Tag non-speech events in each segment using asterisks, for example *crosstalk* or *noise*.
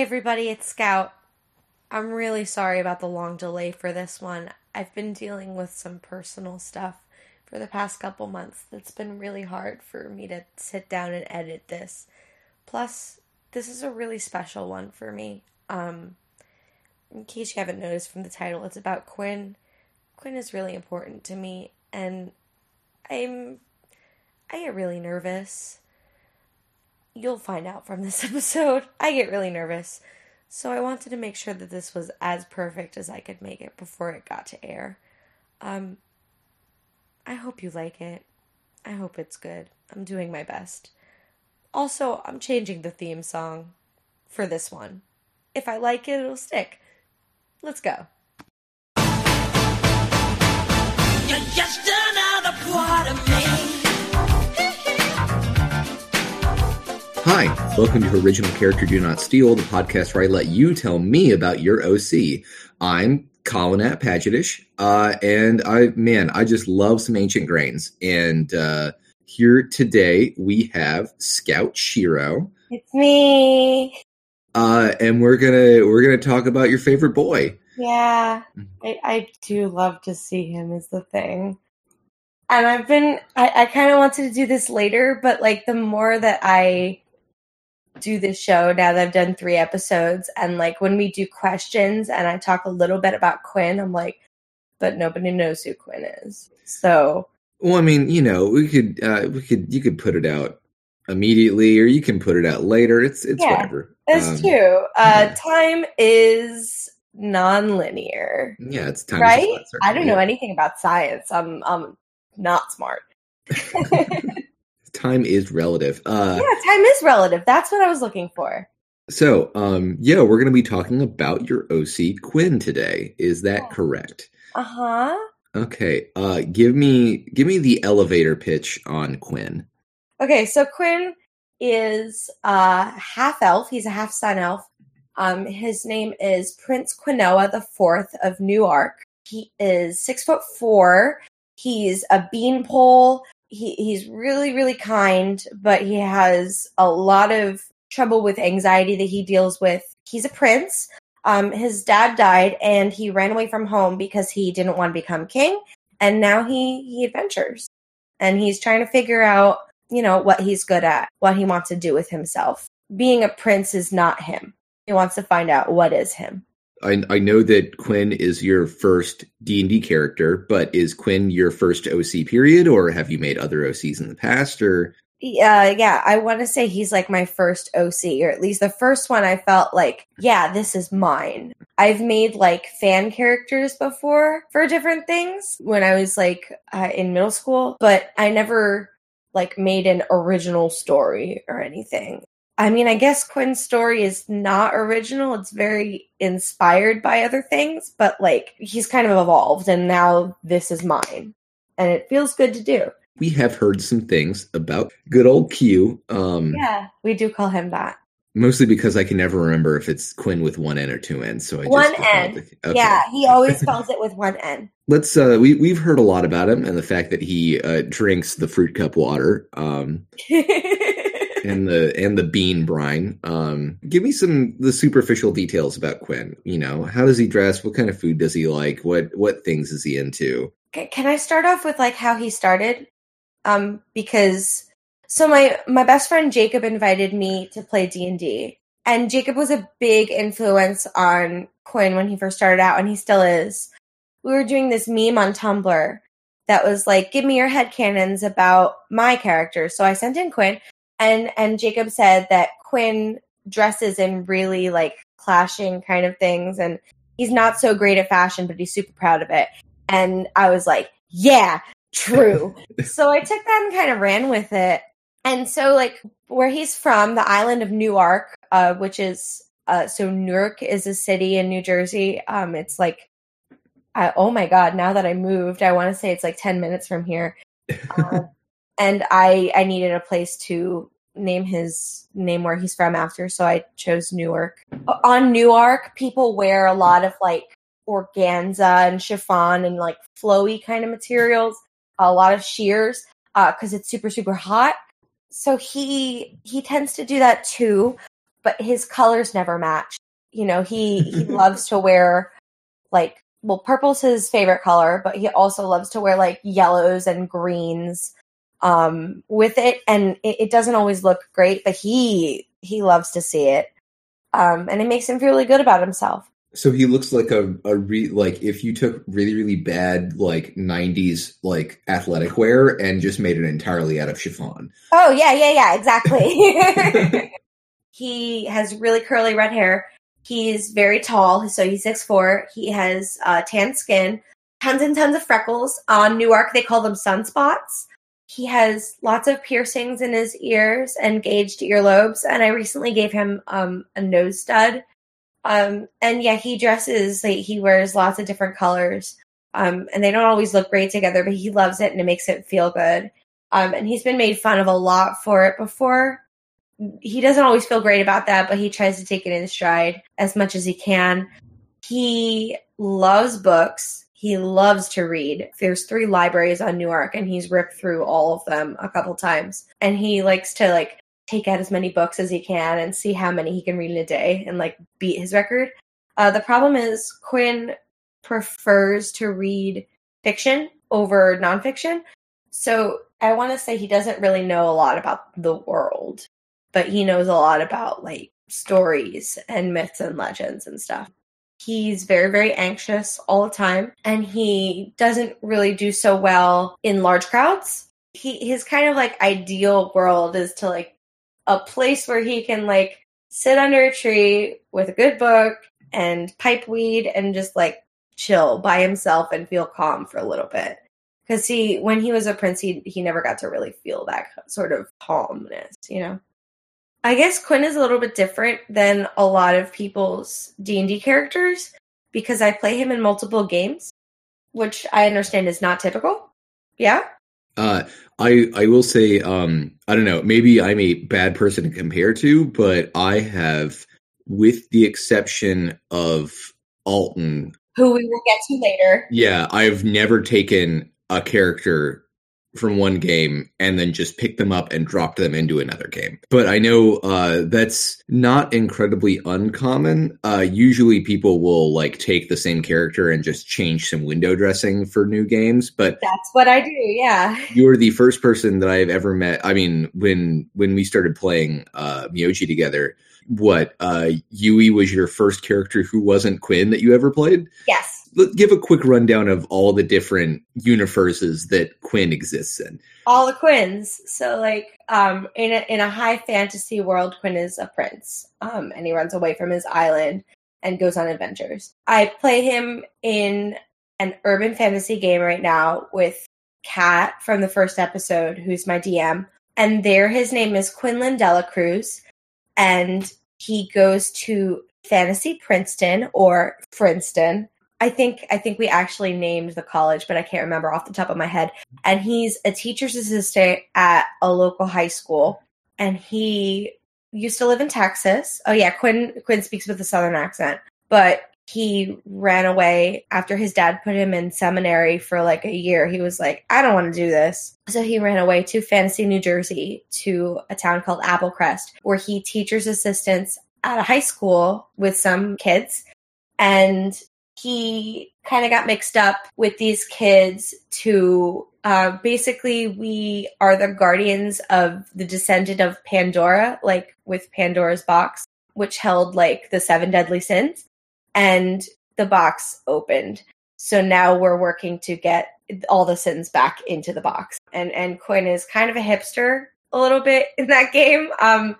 Everybody, it's Scout. I'm really sorry about the long delay for this one. I've been dealing with some personal stuff for the past couple months that's been really hard for me to sit down and edit this. Plus, this is a really special one for me. Um, in case you haven't noticed from the title, it's about Quinn. Quinn is really important to me, and I'm I get really nervous. You'll find out from this *laughs* episode. I get really nervous. So I wanted to make sure that this was as perfect as I could make it before it got to air. Um I hope you like it. I hope it's good. I'm doing my best. Also, I'm changing the theme song for this one. If I like it, it'll stick. Let's go. You're just another part of me. Hi, welcome to Original Character Do Not Steal, the podcast where I let you tell me about your OC. I'm Colin at Pagetish, uh, and I, man, I just love some ancient grains. And uh, here today we have Scout Shiro. It's me. Uh, and we're gonna we're gonna talk about your favorite boy. Yeah, I, I do love to see him. Is the thing. And I've been, I, I kind of wanted to do this later, but like the more that I do this show now that I've done three episodes. And like when we do questions and I talk a little bit about Quinn, I'm like, but nobody knows who Quinn is. So Well, I mean, you know, we could uh we could you could put it out immediately or you can put it out later. It's it's Yeah, whatever. that's Um, true. Uh yeah. time is non-linear. Yeah, it's time right? I don't know anything about science. I'm I'm not smart. *laughs* *laughs* *laughs* Time is relative. Uh yeah, time is relative. That's what I was looking for. so um yeah, we're gonna be talking about your OC Quinn today. Is that Yeah. correct? Uh-huh. Okay. Uh give me give me the elevator pitch on Quinn. Okay, so Quinn is uh half elf. He's a half sun elf. Um, his name is Prince Quinoa the Fourth of Newark. He is six foot four. He's a beanpole. He he's really really kind, but he has a lot of trouble with anxiety that he deals with. He's a prince. Um, his dad died, and he ran away from home because he didn't want to become king. And now he he adventures, and he's trying to figure out you know what he's good at, what he wants to do with himself. Being a prince is not him. He wants to find out what is him. I I know that Quinn is your first D and D character, but is Quinn your first OC period, or have you made other OCs in the past? Or Yeah, yeah, I want to say he's like my first OC, or at least the first one I felt like, yeah, this is mine. I've made like fan characters before for different things when I was like uh, in middle school, but I never like made an original story or anything. I mean, I guess Quinn's story is not original. It's very inspired by other things, but like he's kind of evolved and now this is mine. And it feels good to do. we have heard some things about good old Q. Um, Yeah, we do call him that. mostly because I can never remember if it's Quinn with one N or two N's. So I just One N. okay. Yeah, he always *laughs* spells it with one N. Let's. Uh, we we've heard a lot about him and the fact that he uh, drinks the fruit cup water. Um, *laughs* and the and the bean brine. Um, give me some the superficial details about Quinn. You know, how does he dress? What kind of food does he like? What what things is he into? Can I start off with like how he started? Um, because so my my best friend Jacob invited me to play D and D, and Jacob was a big influence on Quinn when he first started out, and he still is. We were doing this meme on Tumblr that was like, "Give me your headcanons about my character." So I sent in Quinn, and and Jacob said that Quinn dresses in really like clashing kind of things, and he's not so great at fashion, but he's super proud of it. And I was like, yeah, true. *laughs* so I took that and kind of ran with it. And so, like, where he's from, the island of Newark, uh, which is, uh, so Newark is a city in New Jersey. Um, it's like, I, oh my God, now that I moved, I want to say it's like 10 minutes from here. *laughs* Um, and I, I needed a place to name his name where he's from after, so I chose Newark. On Newark, people wear a lot of like organza and chiffon and like flowy kind of materials, a lot of shears uh, because it's super super hot. So he he tends to do that too. but his colors never match. You know, he he *laughs* loves to wear like well, purple's his favorite color, but he also loves to wear like yellows and greens um with it and it, it doesn't always look great, but he he loves to see it. Um and it makes him feel really good about himself. So he looks like a, a re, like if you took really really bad like '90s like athletic wear and just made it entirely out of chiffon. Oh yeah, yeah, yeah, exactly. *laughs* he has really curly red hair. He's very tall, so he's six four. He has uh, tan skin, tons and tons of freckles. On Newark, they call them sunspots. He has lots of piercings in his ears and gauged earlobes, and I recently gave him um, a nose stud. Um, and yeah, he dresses like he wears lots of different colors, um, and they don't always look great together, but he loves it and it makes it feel good. Um, and he's been made fun of a lot for it before he doesn't always feel great about that, but he tries to take it in stride as much as he can. He loves books. He loves to read. There's three libraries on Newark and he's ripped through all of them a couple times. And he likes to like take out as many books as he can and see how many he can read in a day and like beat his record. Uh, the problem is Quinn prefers to read fiction over nonfiction. So I want to say he doesn't really know a lot about the world but he knows a lot about like stories and myths and legends and stuff. He's very, very anxious all the time, and he doesn't really do so well in large crowds. He his kind of like ideal world is to like a place where he can like sit under a tree with a good book and pipe weed and just like chill by himself and feel calm for a little bit. Because he, when he was a prince, he he never got to really feel that sort of calmness, you know. I guess Quinn is a little bit different than a lot of people's D&D characters because I play him in multiple games, which I understand is not typical. Yeah? Uh, I I will say um, I don't know maybe I'm a bad person to compare to but I have with the exception of Alton who we will get to later yeah I've never taken a character from one game and then just pick them up and drop them into another game. But I know uh, that's not incredibly uncommon. Uh, usually people will like take the same character and just change some window dressing for new games. But that's what I do. Yeah. *laughs* You are the first person that I've ever met. I mean, when when we started playing uh, Myoji together, what uh, Yui was your first character who wasn't Quinn that you ever played? Yes give a quick rundown of all the different universes that Quinn exists in. All the Quinns. So, like, um, in a, in a high fantasy world, Quinn is a prince, um, and he runs away from his island and goes on adventures. I play him in an urban fantasy game right now with Kat from the first episode, who's my DM, and there his name is Quinlan Delacruz, and he goes to Fantasy Princeton or Princeton I think I think we actually named the college, but I can't remember off the top of my head. And he's a teacher's assistant at a local high school, and he used to live in Texas. Oh yeah, Quinn Quinn speaks with a southern accent, but he ran away after his dad put him in seminary for like a year. He was like, I don't want to do this. So he ran away to Fantasy, New Jersey to a town called Applecrest, where he teacher's assistants at a high school with some kids. And he kind of got mixed up with these kids to uh, basically we are the guardians of the descendant of pandora like with pandora's box which held like the seven deadly sins and the box opened. So now we're working to get all the sins back into the box. And and quinn is kind of a hipster a little bit in that *laughs* game. Um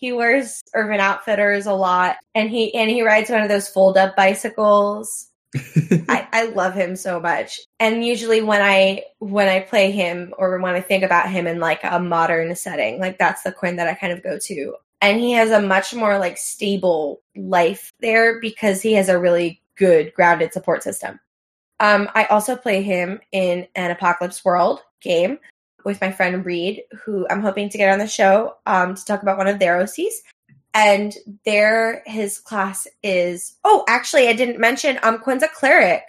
he wears Urban Outfitters a lot, and he and he rides one of those fold up bicycles. *laughs* I, I love him so much. And usually when I when I play him or when I think about him in like a modern setting, like that's the Quinn that I kind of go to. And he has a much more like stable life there because he has a really good grounded support system. Um, I also play him in an Apocalypse World game with my friend Reed, who I'm hoping to get on the show um, to talk about one of their OCs. And there, his class is. Oh, actually, I didn't mention. Um, Quinn's a cleric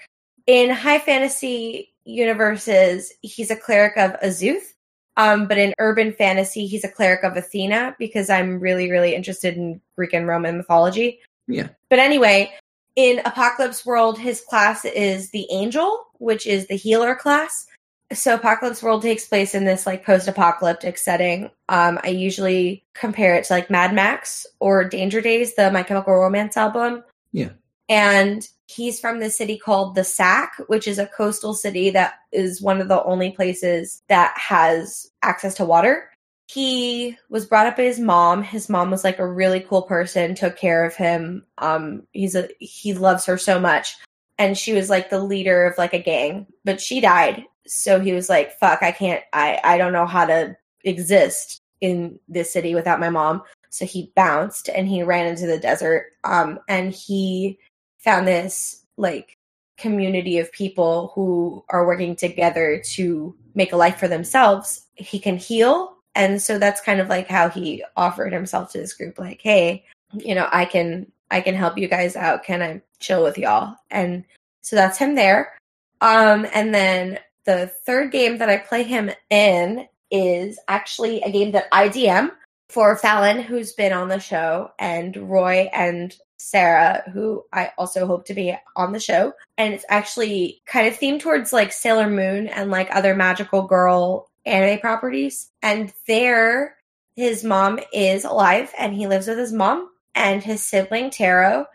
in high fantasy universes. He's a cleric of Azuth, Um, but in urban fantasy, he's a cleric of Athena because I'm really, really interested in Greek and Roman mythology. Yeah. But anyway, in Apocalypse World, his class is the Angel, which is the healer class. So Apocalypse World takes place in this like post-apocalyptic setting. Um, I usually compare it to like Mad Max or Danger Days, the My Chemical Romance album. Yeah. And he's from the city called the Sack, which is a coastal city that is one of the only places that has access to water. He was brought up by his mom. His mom was like a really cool person, took care of him. Um, he's a he loves her so much. And she was like the leader of like a gang, but she died. So he was like, fuck, I can't I I don't know how to exist in this city without my mom. So he bounced and he ran into the desert. Um, and he found this like community of people who are working together to make a life for themselves. He can heal. And so that's kind of like how he offered himself to this group like, hey, you know, I can I can help you guys out. Can I chill with y'all? And so that's him there. Um and then the third game that I play him in is actually a game that I DM for Fallon, who's been on the show, and Roy and Sarah, who I also hope to be on the show. And it's actually kind of themed towards like Sailor Moon and like other magical girl anime properties. And there, his mom is alive and he lives with his mom and his sibling Taro.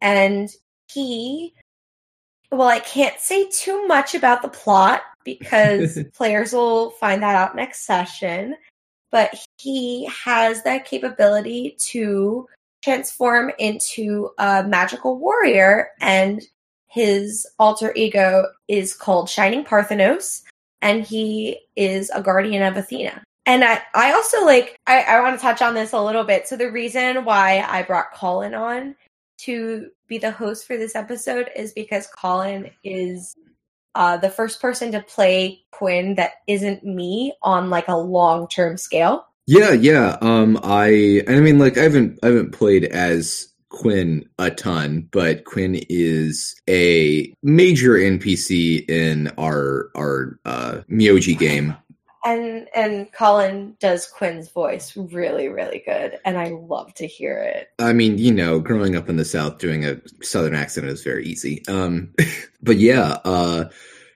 And he, well, I can't say too much about the plot because *laughs* players will find that out next session. But he has that capability to transform into a magical warrior, and his alter ego is called Shining Parthenos, and he is a guardian of Athena. And I, I also like, I, I want to touch on this a little bit. So, the reason why I brought Colin on to be the host for this episode is because Colin is uh, the first person to play Quinn that isn't me on like a long term scale. Yeah, yeah. Um, I I mean, like, I haven't I haven't played as Quinn a ton, but Quinn is a major NPC in our our uh, game. And and Colin does Quinn's voice really really good, and I love to hear it. I mean, you know, growing up in the South, doing a Southern accent is very easy. Um, *laughs* but yeah, uh,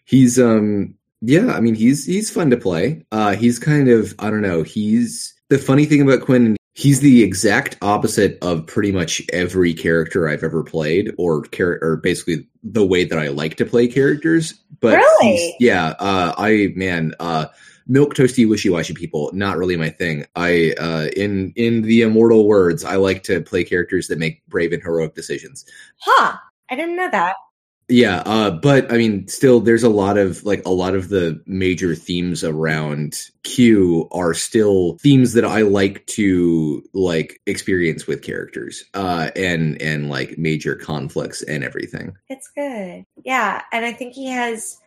he's um yeah, I mean he's he's fun to play. Uh he's kind of I don't know, he's the funny thing about Quinn he's the exact opposite of pretty much every character I've ever played or char- or basically the way that I like to play characters. But Really? yeah, uh I man, uh milk toasty wishy washy people not really my thing i uh in in the immortal words i like to play characters that make brave and heroic decisions Huh? I didn't know that. yeah, uh, but I mean, still, there's a lot of like a lot of the major themes around Q are still themes that I like to like experience with characters, uh, and and like major conflicts and everything. It's good. Yeah, and I think he has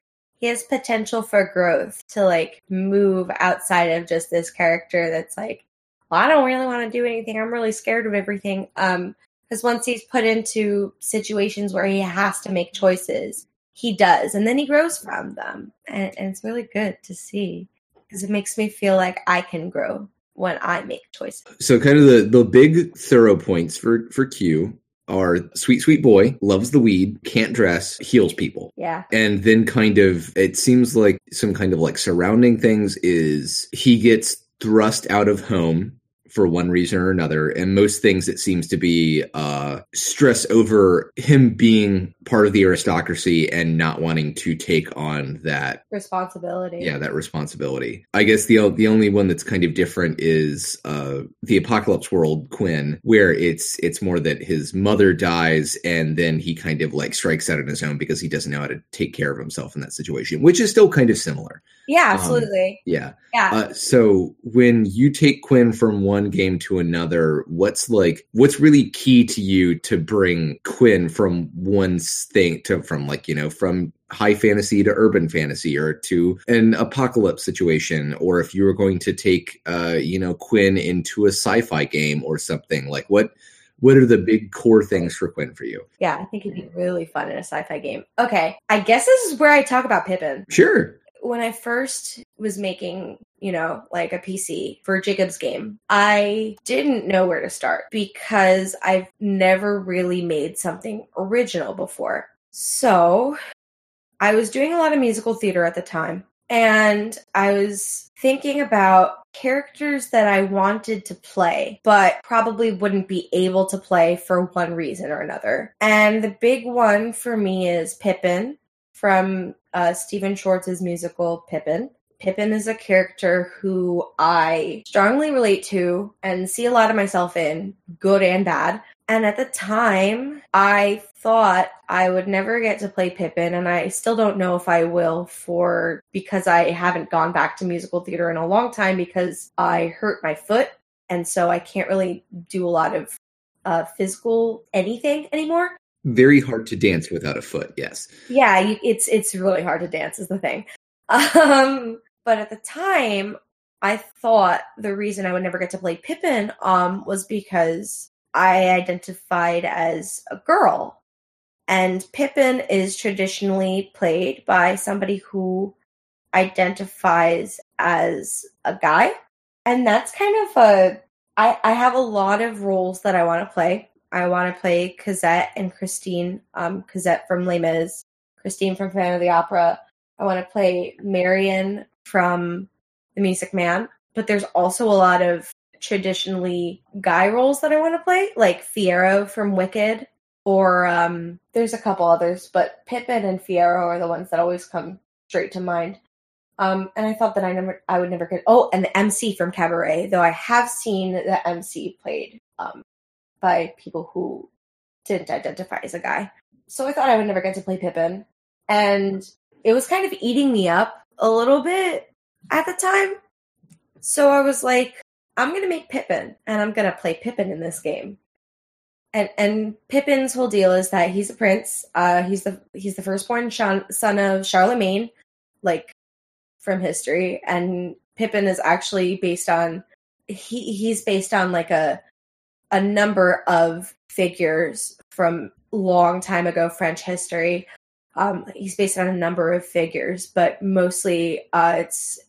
has potential for growth to like move outside of just this character that's like, well, I don't really want to do anything. I'm really scared of everything. Um, because once he's put into situations where he has to make choices, he does, and then he grows from them, and, and it's really good to see because it makes me feel like I can grow when I make choices. So, kind of the the big thorough points for for Q are sweet sweet boy loves the weed can't dress heals people. Yeah, and then kind of it seems like some kind of like surrounding things is he gets thrust out of home for one reason or another and most things it seems to be uh stress over him being part of the aristocracy and not wanting to take on that responsibility. yeah that responsibility i guess the the only one that's kind of different is uh the apocalypse world quinn where it's it's more that his mother dies and then he kind of like strikes out on his own because he doesn't know how to take care of himself in that situation which is still kind of similar yeah, absolutely. yeah yeah. uh, so when you take Quinn from one game to another, what's like what's really key to you to bring Quinn from one thing to from like you know from high fantasy to urban fantasy or to an apocalypse situation or if you were going to take uh you know Quinn into a sci-fi game or something like what what are the big core things for Quinn for you? Yeah, I think it'd be really fun in a sci-fi game. Okay, I guess this is where I talk about Pippin. Sure. When I first was making, you know, like a PC for Jacob's game, I didn't know where to start because I've never really made something original before. So I was doing a lot of musical theater at the time, and I was thinking about characters that I wanted to play, but probably wouldn't be able to play for one reason or another. And the big one for me is Pippin from uh, Stephen Schwartz's musical Pippin. Pippin is a character who I strongly relate to and see a lot of myself in, good and bad. And at the time, I thought I would never get to play Pippin, and I still don't know if I will for because I haven't gone back to musical theater in a long time because I hurt my foot, and so I can't really do a lot of uh, physical anything anymore. Very hard to dance without a foot. Yes. Yeah, you, it's it's really hard to dance is the thing. *laughs* Um, but at the time, I thought the reason I would never get to play Pippin um, was because I identified as a girl. And Pippin is traditionally played by somebody who identifies as a guy. And that's kind of a. I, I have a lot of roles that I want to play. I want to play Cosette and Christine, um, Cosette from Les Mis, Christine from Phantom of the Opera. I want to play Marion from The Music Man. But there's also a lot of traditionally guy roles that I want to play, like Fiyero from Wicked, or um, there's a couple others, but Pippin and Fiyero are the ones that always come straight to mind. Um, and I thought that I never, I would never get. Oh, and the MC from Cabaret, though I have seen the MC played um, by people who didn't identify as a guy. So I thought I would never get to play Pippin, and it was kind of eating me up a little bit at the time. So I was like, I'm going to make Pippin and I'm going to play Pippin in this game. And and Pippin's whole deal is that he's a prince. Uh, he's the he's the firstborn son of Charlemagne, like from history. And Pippin is actually based on he he's based on like a a number of figures from long time ago French history. Um, he's based on a number of figures, but mostly uh, it's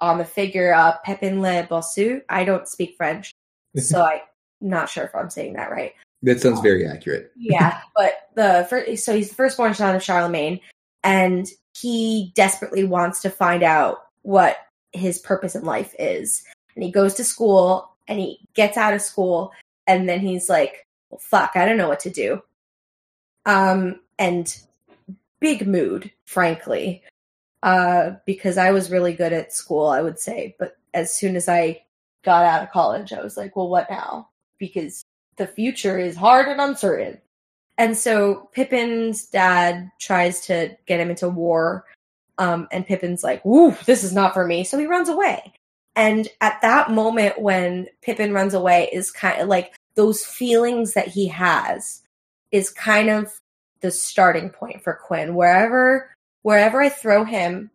on the figure uh, Pepin le Bossu. I don't speak French, so *laughs* I'm not sure if I'm saying that right. That sounds very accurate. yeah, *laughs* but the first, so he's the firstborn son of Charlemagne, and he desperately wants to find out what his purpose in life is. And he goes to school, and he gets out of school, and then he's like, well, "Fuck, I don't know what to do." Um, and big mood, frankly uh, because I was really good at school, I would say. But as soon as I got out of college, I was like, well, what now? Because the future is hard and uncertain. And so Pippin's dad tries to get him into war. Um, and Pippin's like, woo, this is not for me. So he runs away. And at that moment when Pippin runs away is kind of like those feelings that he has is kind of the starting point for Quinn. Wherever wherever I throw him,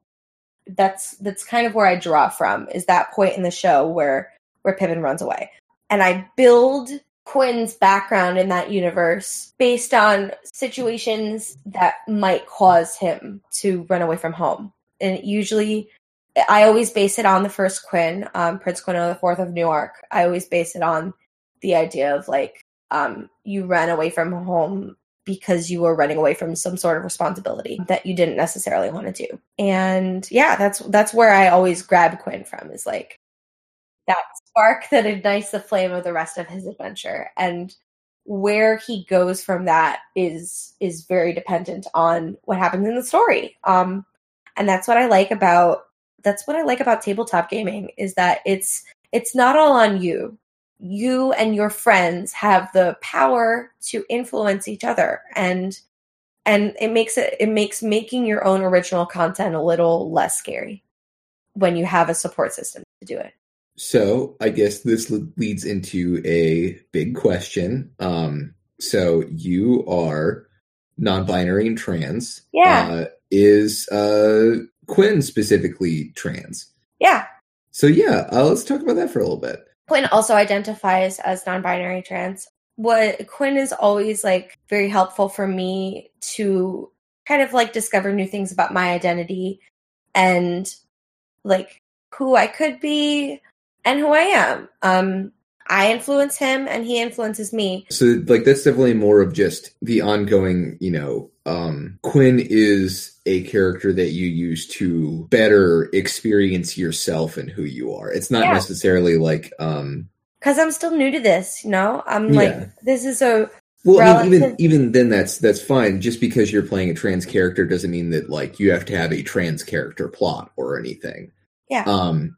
that's that's kind of where I draw from is that point in the show where where Pippin runs away. And I build Quinn's background in that universe based on situations that might cause him to run away from home. And usually I always base it on the first Quinn, um, Prince Quinn of the Fourth of Newark. I always base it on the idea of like um, you ran away from home because you were running away from some sort of responsibility that you didn't necessarily want to do. And yeah, that's that's where I always grab Quinn from is like that spark that ignites the flame of the rest of his adventure. And where he goes from that is is very dependent on what happens in the story. Um and that's what I like about that's what I like about tabletop gaming is that it's it's not all on you you and your friends have the power to influence each other. And and it makes it it makes making your own original content a little less scary when you have a support system to do it. So i guess this leads into a big question. Um so you are non-binary and trans. Yeah. Uh, is uh quinn specifically trans? Yeah. So yeah uh, let's talk about that for a little bit Quinn also identifies as non binary trans. What Quinn is always like very helpful for me to kind of like discover new things about my identity and like who I could be and who I am. Um, I influence him and he influences me. So like that's definitely more of just the ongoing, you know, um Quinn is a character that you use to better experience yourself and who you are. It's not Yeah. necessarily like um Cause I'm still new to this, you know? I'm like, Yeah. this is a, well I mean, even even then that's that's fine. Just because you're playing a trans character doesn't mean that like you have to have a trans character plot or anything. Yeah. Um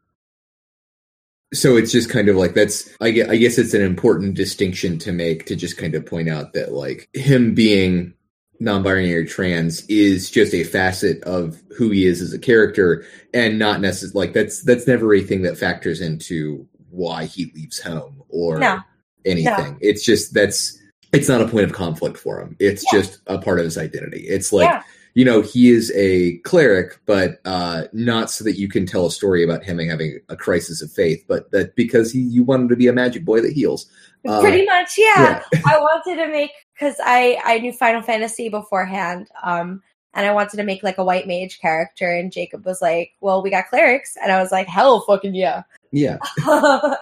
so it's just kind of like that's I guess, I guess it's an important distinction to make to just kind of point out that like him being non-binary or trans is just a facet of who he is as a character and not necessarily like that's that's never a thing that factors into why he leaves home or No. anything. It's just that's it's not a point of conflict for him. It's Yeah. just a part of his identity. It's like yeah, you know he is a cleric but uh not so that you can tell a story about him having a crisis of faith but that because he you want him to be a magic boy that heals uh, pretty much. Yeah. I wanted to make, cause I, I knew Final Fantasy beforehand. Um, and I wanted to make like a white mage character and Jacob was like, well, we got clerics. And I was like, hell fucking yeah. yeah *laughs*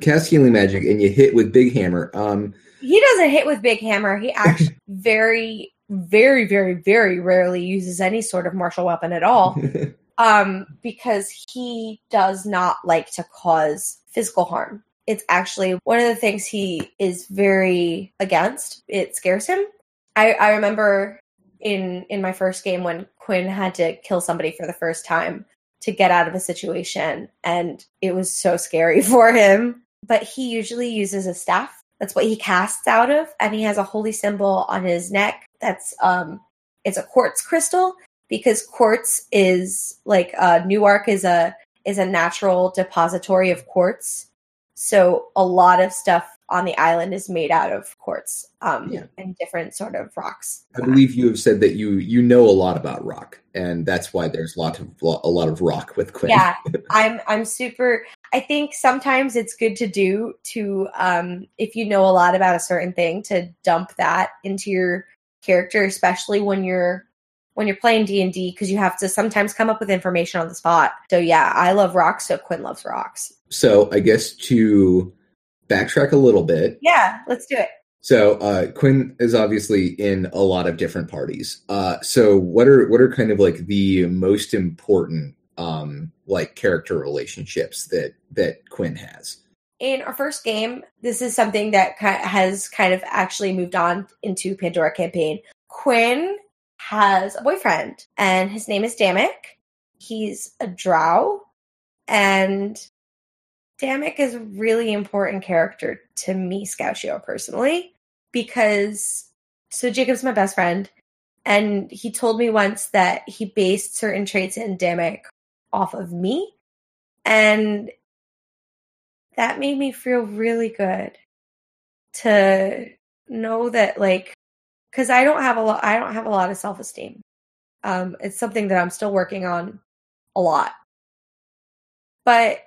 cast healing magic and you hit with big hammer um he doesn't hit with big hammer. He actually *laughs* very, very, very, very rarely uses any sort of martial weapon at all. *laughs* um, because he does not like to cause physical harm. It's actually one of the things he is very against. It scares him. I, I remember in in my first game when Quinn had to kill somebody for the first time to get out of a situation, and it was so scary *laughs* for him. But he usually uses a staff. That's what he casts out of, and he has a holy symbol on his neck. That's um, it's a quartz crystal because quartz is like uh, Newark is a is a natural depository of quartz. So a lot of stuff on the island is made out of quartz um, Yeah. and different sort of rocks. I believe you have said that you you know a lot about rock, and that's why there's a lot of a lot of rock with Quinn. yeah *laughs* i'm i'm super i think sometimes it's good to do to um if you know a lot about a certain thing to dump that into your character especially when you're when you're playing d&d because you have to sometimes come up with information on the spot so yeah i love rocks so quinn loves rocks So I guess to backtrack a little bit. yeah let's do it So uh, Quinn is obviously in a lot of different parties. Uh, so what are what are kind of like the most important um, like character relationships that that Quinn has? In our first game, this is something that has kind of actually moved on into Pandora campaign. Quinn has a boyfriend, and his name is Damek. He's a drow, and Damek is a really important character to me, Scoutio, personally, because so Jacob's my best friend, and he told me once that he based certain traits in Damek off of me, and that made me feel really good to know that like because i don't have a lot i don't have a lot of self-esteem. Um it's something that i'm still working on a lot. But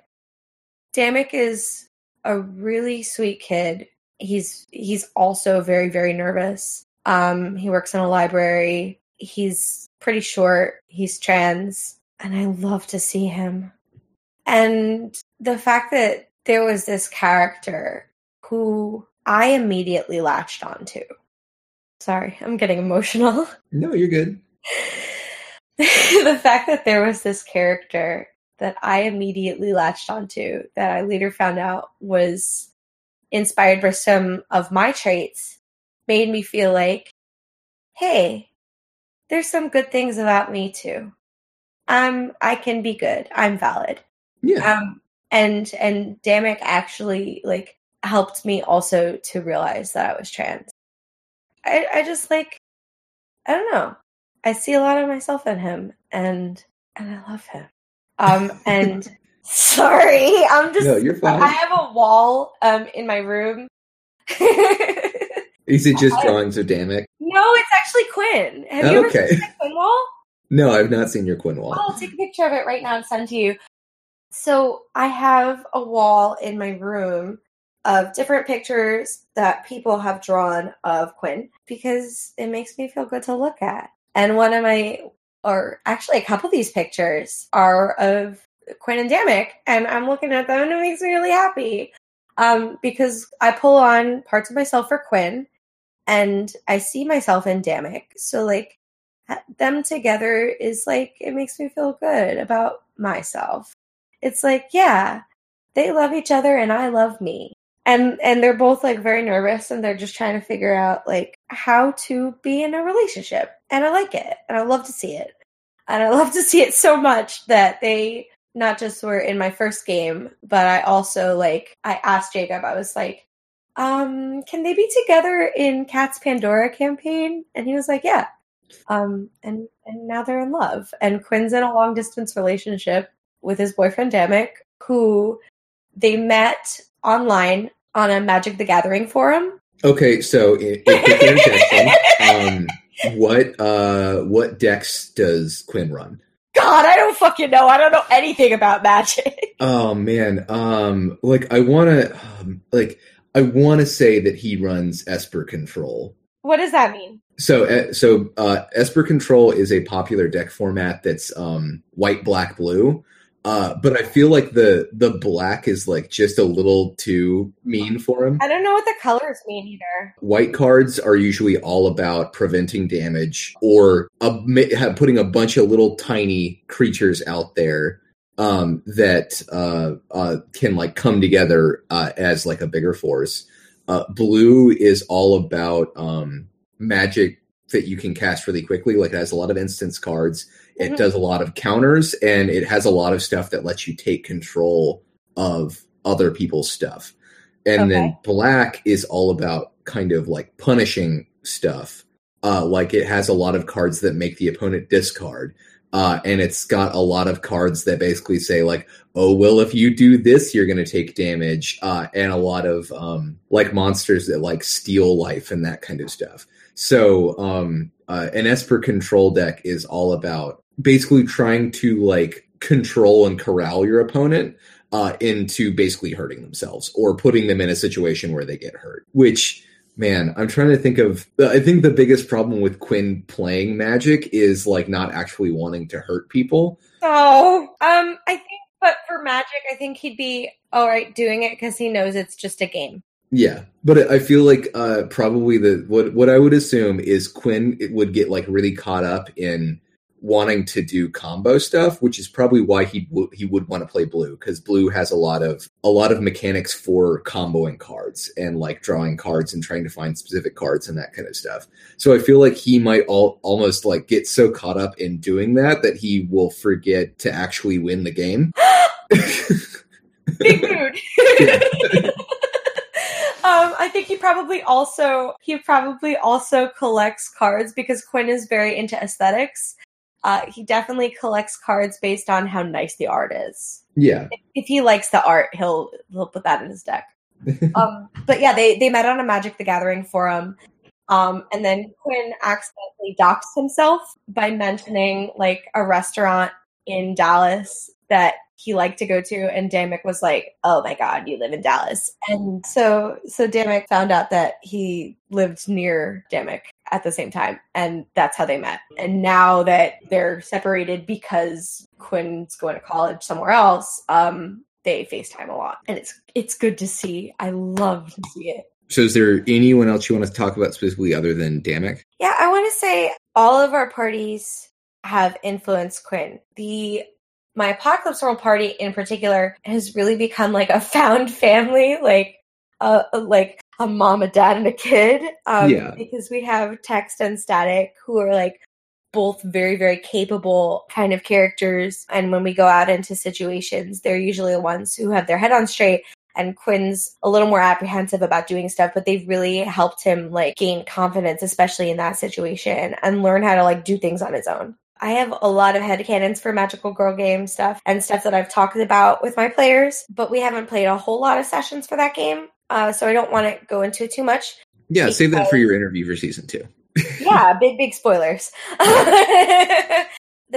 Damek is a really sweet kid. He's he's also very very nervous. Um he works in a library. He's pretty short. He's trans and i love to see him. And the fact that there was this character who I immediately latched onto. Sorry, I'm getting emotional. *laughs* No, you're good. the fact that there was this character that I immediately latched onto that I later found out was inspired by some of my traits made me feel like, hey, there's some good things about me too. I'm I can be good. I'm valid Yeah. um and and Damek actually like helped me also to realize that I was trans. I I just like I don't know. I see a lot of myself in him and and I love him. Um *laughs* and sorry, I'm just no, you're fine. I have a wall um in my room. *laughs* Is it just drawings of Damek? no, it's actually Quinn. Have you ever Okay. seen Quinn wall? No, I've not seen your Quinn wall. I'll take a picture of it right now and send to you. So I have a wall in my room of different pictures that people have drawn of Quinn because it makes me feel good to look at. And one of my, or actually a couple of these pictures are of Quinn and Damek, and I'm looking at them and it makes me really happy. Um, because I pull on parts of myself for Quinn, and I see myself in Damek. So like them together is like it makes me feel good about myself. It's like, yeah, they love each other and I love me. And and they're both like very nervous and they're just trying to figure out like how to be in a relationship. And I like it. And I love to see it. And I *laughs* love to see it so much that they not just were in my first game, but I also like I asked Jacob, I was like, um, can they be together in Kat's Pandora campaign? And he was like, Yeah. Um, and and now they're in love. And Quinn's in a long distance relationship with his boyfriend Damek, who they met online on a Magic the Gathering forum. Okay, so in, *laughs* in um, what uh, what decks does Quinn run? God, I don't fucking know. I don't know anything about Magic. *laughs* Oh man, um, like I want to, um, like I want to say that he runs Esper Control. What does that mean? So, uh, so uh, Esper Control is a popular deck format that's um, white, black, blue. Uh, but I feel like the the black is like just a little too mean for him. I don't know what the colors mean either. White cards are usually all about preventing damage or a, putting a bunch of little tiny creatures out there um, that uh, uh, can like come together uh, as like a bigger force. Uh, blue is all about um, magic that you can cast really quickly. Like it has a lot of instance cards. It mm-hmm. does a lot of counters, and it has a lot of stuff that lets you take control of other people's stuff. And okay. then black is all about kind of like punishing stuff. Uh, like it has a lot of cards that make the opponent discard. Uh, and it's got a lot of cards that basically say like, oh well, if you do this, you're going to take damage, uh, and a lot of um, like monsters that like steal life and that kind of stuff. So um, uh, an Esper control deck is all about basically trying to like control and corral your opponent uh, into basically hurting themselves or putting them in a situation where they get hurt, which man, I'm trying to think of. I think the biggest problem with Quinn playing Magic is like not actually wanting to hurt people. Oh, um, I think, but for Magic, I think he'd be all right doing it because he knows it's just a game. Yeah, but I feel like uh, probably the what what I would assume is Quinn would get like really caught up in wanting to do combo stuff, which is probably why he w- he would want to play blue because blue has a lot of a lot of mechanics for comboing cards and like drawing cards and trying to find specific cards and that kind of stuff. So I feel like he might all, almost like get so caught up in doing that that he will forget to actually win the game. *gasps* Big mood. *laughs* Um, I think he probably also he probably also collects cards because Quinn is very into aesthetics. Uh, he definitely collects cards based on how nice the art is. Yeah. If, if he likes the art, he'll he'll put that in his deck. *laughs* um, but yeah, they they met on a Magic the Gathering forum. Um, and then Quinn accidentally doxed himself by mentioning like a restaurant in Dallas that he liked to go to and Damek was like, "Oh my god, you live in Dallas." And so so Damek found out that he lived near Damek at the same time and that's how they met. And now that they're separated because Quinn's going to college somewhere else, um they FaceTime a lot. And it's it's good to see. I love to see it. So is there anyone else you want to talk about specifically other than Damek? Yeah, I want to say all of our parties have influenced Quinn. The my apocalypse world party in particular has really become like a found family like uh like a mom a dad and a kid um yeah. because we have text and static who are like both very very capable kind of characters and when we go out into situations they're usually the ones who have their head on straight and Quinn's a little more apprehensive about doing stuff, but they've really helped him like gain confidence, especially in that situation, and learn how to like do things on his own. I have a lot of headcanons for Magical Girl game stuff and stuff that I've talked about with my players, but we haven't played a whole lot of sessions for that game. Uh, so I don't want to go into it too much. Yeah, because, save that for your interview for season two. *laughs* yeah, big, big spoilers. *laughs* the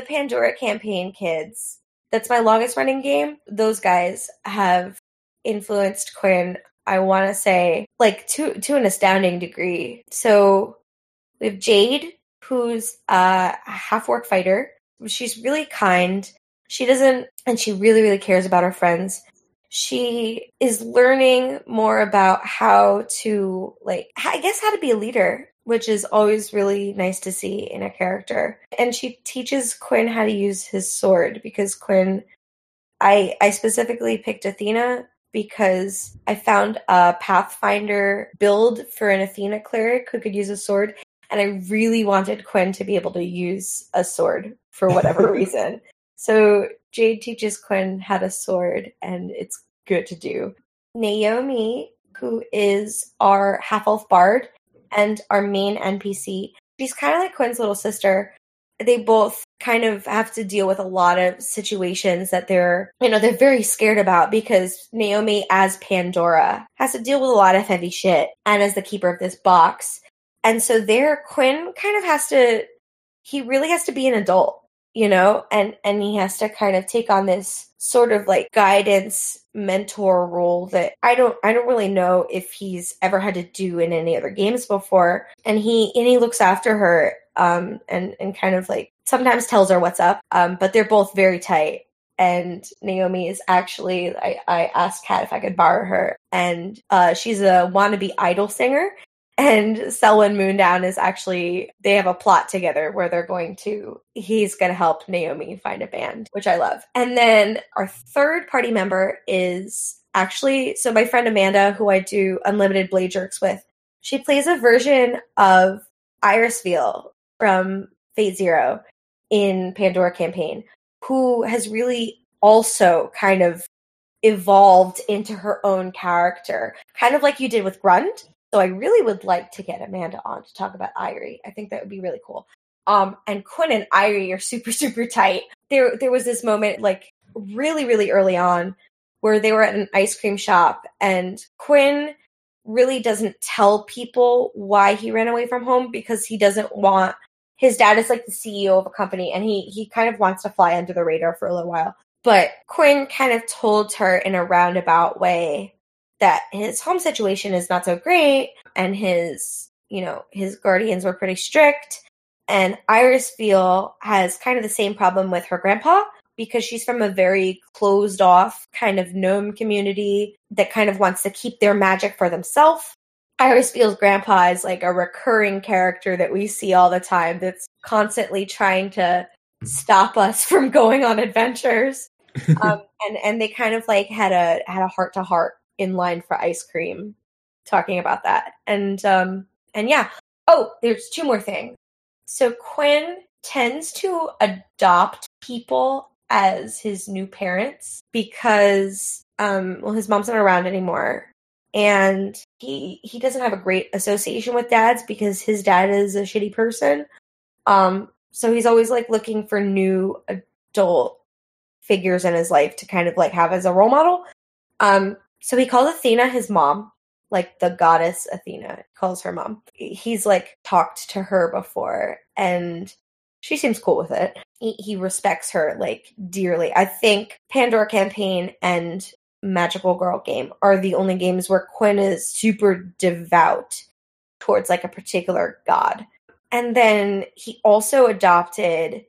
Pandora campaign kids, that's my longest running game. Those guys have influenced Quinn, I want to say, like to, to an astounding degree. So we have Jade, who's a half orc fighter. She's really kind. she doesn't, and she really, really cares about her friends. She is learning more about how to, like, I guess, how to be a leader, which is always really nice to see in a character. And she teaches Quinn how to use his sword because Quinn, I, I specifically picked Athena because I found a Pathfinder build for an Athena cleric who could use a sword, and I really wanted Quinn to be able to use a sword for whatever *laughs* reason. So Jade teaches Quinn how to sword, and it's good to do. Naomi, who is our half elf bard and our main NPC, she's kind of like Quinn's little sister. They both kind of have to deal with a lot of situations that they're, you know, they're very scared about because Naomi, as Pandora, has to deal with a lot of heavy shit and as the keeper of this box. And so there, Quinn kind of has to, he really has to be an adult, you know, and, and he has to kind of take on this sort of like guidance mentor role that I don't I don't really know if he's ever had to do in any other games before. And he and he looks after her um and and kind of like sometimes tells her what's up um but they're both very tight. And Naomi is actually I, I asked Kat if I could borrow her. And uh she's a wannabe idol singer and Selwyn Moondown is actually they have a plot together where they're going to he's going to help Naomi find a band, which I love. And then our third party member is actually so my friend Amanda who I do unlimited blade jerks with. She plays a version of Irisviel from Fate Zero in Pandora campaign who has really also kind of evolved into her own character, kind of like you did with Grunt so I really would like to get Amanda on to talk about Irie. I think that would be really cool. Um, and Quinn and Irie are *laughs* super, super tight. There, there was this moment like really, really early on where they were at an ice cream shop and Quinn really doesn't tell people why he ran away from home because he doesn't want his dad is like the CEO of a company and he he kind of wants to fly under the radar for a little while. But Quinn kind of told her in a roundabout way that his home situation is not so great and his, you know, his guardians were pretty strict. And Irisviel has kind of the same problem with her grandpa because she's from a very closed off kind of gnome community that kind of wants to keep their magic for themselves. Irisviel's grandpa is like a recurring character that we see all the time that's constantly trying to stop us from *laughs* going on adventures. *laughs* um, and and they kind of like had a had a heart to heart in line for ice cream talking about that. And um and yeah. Oh, there's two more things. So Quinn tends to adopt people as his new parents because um well his mom's not around anymore and he he doesn't have a great association with dads because his dad is a shitty person. Um so he's always like looking for new adult figures in his life to kind of like have as a role model. Um so he calls Athena his mom, like the goddess Athena calls her mom. He's like talked to her before and she seems cool with it. He, he respects her like dearly. I think Pandora campaign and Magical Girl game are the only games where Quinn is super devout towards like a particular god. And then he also adopted